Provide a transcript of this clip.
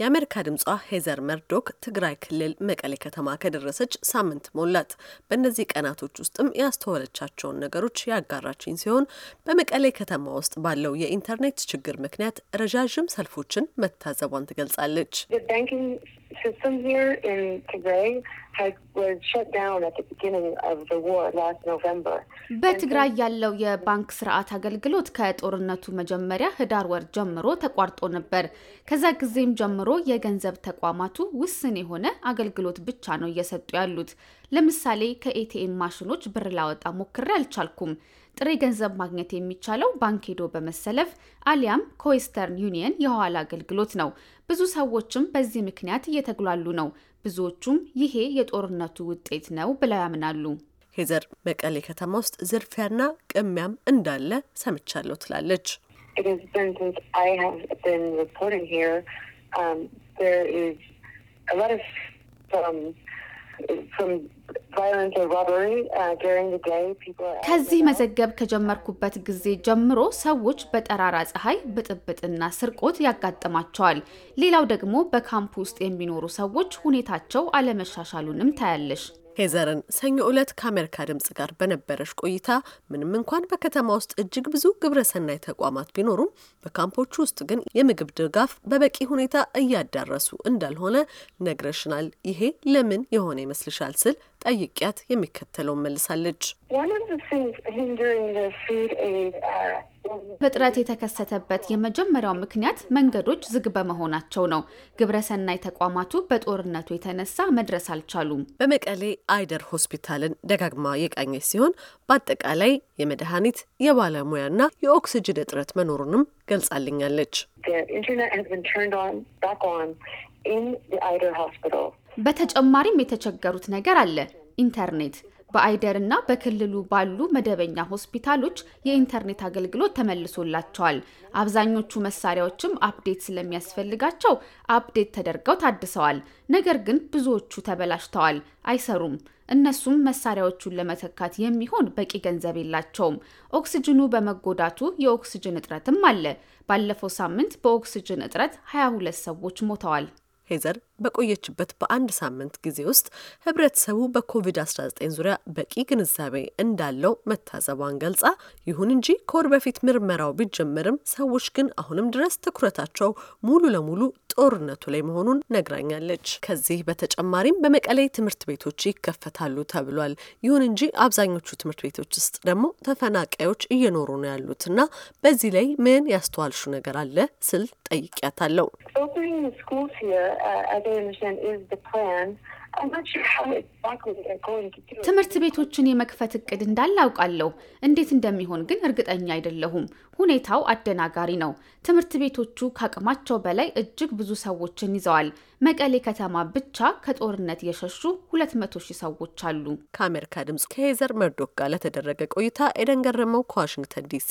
የአሜሪካ ድምጿ ሄዘር መርዶክ ትግራይ ክልል መቀሌ ከተማ ከደረሰች ሳምንት ሞላት። በእነዚህ ቀናቶች ውስጥም ያስተዋለቻቸውን ነገሮች ያጋራችኝ ሲሆን በመቀሌ ከተማ ውስጥ ባለው የኢንተርኔት ችግር ምክንያት ረዣዥም ሰልፎችን መታዘቧን ትገልጻለች። በትግራይ ያለው የባንክ ስርዓት አገልግሎት ከጦርነቱ መጀመሪያ ህዳር ወር ጀምሮ ተቋርጦ ነበር። ከዛ ጊዜም ጀምሮ የገንዘብ ተቋማቱ ውስን የሆነ አገልግሎት ብቻ ነው እየሰጡ ያሉት። ለምሳሌ ከኤቲኤም ማሽኖች ብር ላወጣ ሞክሬ አልቻልኩም። ጥሬ ገንዘብ ማግኘት የሚቻለው ባንክ ሄዶ በመሰለፍ አሊያም ከዌስተርን ዩኒየን የሐዋላ አገልግሎት ነው። ብዙ ሰዎችም በዚህ ምክንያት እየተጉላሉ ነው። ብዙዎቹም ይሄ የጦርነቱ ውጤት ነው ብለው ያምናሉ። ሄዘር መቀሌ ከተማ ውስጥ ዝርፊያና ቅሚያም እንዳለ ሰምቻለሁ ትላለች። ከዚህ መዘገብ ከጀመርኩበት ጊዜ ጀምሮ ሰዎች በጠራራ ፀሐይ ብጥብጥና ስርቆት ያጋጥማቸዋል። ሌላው ደግሞ በካምፕ ውስጥ የሚኖሩ ሰዎች ሁኔታቸው አለመሻሻሉንም ታያለሽ። ሄዘርን ሰኞ ዕለት ከአሜሪካ ድምጽ ጋር በነበረች ቆይታ ምንም እንኳን በከተማ ውስጥ እጅግ ብዙ ግብረሰናይ ተቋማት ቢኖሩም በካምፖቹ ውስጥ ግን የምግብ ድጋፍ በበቂ ሁኔታ እያዳረሱ እንዳልሆነ ነግረሽናል። ይሄ ለምን የሆነ ይመስልሻል? ስል ጠይቂያት የሚከተለውን መልሳለች። እጥረት የተከሰተበት የመጀመሪያው ምክንያት መንገዶች ዝግ በመሆናቸው ነው። ግብረሰናይ ተቋማቱ በጦርነቱ የተነሳ መድረስ አልቻሉም። በመቀሌ አይደር ሆስፒታልን ደጋግማ የቃኘች ሲሆን በአጠቃላይ የመድኃኒት የባለሙያና የኦክስጅን እጥረት መኖሩንም ገልጻልኛለች። በተጨማሪም የተቸገሩት ነገር አለ፣ ኢንተርኔት በአይደር እና በክልሉ ባሉ መደበኛ ሆስፒታሎች የኢንተርኔት አገልግሎት ተመልሶላቸዋል። አብዛኞቹ መሳሪያዎችም update ስለሚያስፈልጋቸው update ተደርገው ታድሰዋል። ነገር ግን ብዙዎቹ ተበላሽተዋል፣ አይሰሩም። እነሱም መሳሪያዎቹን ለመተካት የሚሆን በቂ ገንዘብ የላቸውም። ኦክስጅኑ በመጎዳቱ የኦክስጅን እጥረትም አለ። ባለፈው ሳምንት በኦክስጅን እጥረት 22 ሰዎች ሞተዋል። ሄዘር በቆየችበት በአንድ ሳምንት ጊዜ ውስጥ ህብረተሰቡ በኮቪድ-19 ዙሪያ በቂ ግንዛቤ እንዳለው መታዘቧን ገልጻ፣ ይሁን እንጂ ከወር በፊት ምርመራው ቢጀመርም ሰዎች ግን አሁንም ድረስ ትኩረታቸው ሙሉ ለሙሉ ጦርነቱ ላይ መሆኑን ነግራኛለች። ከዚህ በተጨማሪም በመቀሌ ትምህርት ቤቶች ይከፈታሉ ተብሏል። ይሁን እንጂ አብዛኞቹ ትምህርት ቤቶች ውስጥ ደግሞ ተፈናቃዮች እየኖሩ ነው ያሉትና በዚህ ላይ ምን ያስተዋልሹ ነገር አለ ስል ጠይቂያታለሁ። ትምህርት ቤቶችን የመክፈት እቅድ እንዳለ አውቃለሁ። እንዴት እንደሚሆን ግን እርግጠኛ አይደለሁም። ሁኔታው አደናጋሪ ነው። ትምህርት ቤቶቹ ከአቅማቸው በላይ እጅግ ብዙ ሰዎችን ይዘዋል። መቀሌ ከተማ ብቻ ከጦርነት የሸሹ ሁለት መቶ ሺህ ሰዎች አሉ። ከአሜሪካ ድምጽ ከሄዘር መርዶክ ጋር ለተደረገ ቆይታ ኤደን ገረመው ከዋሽንግተን ዲሲ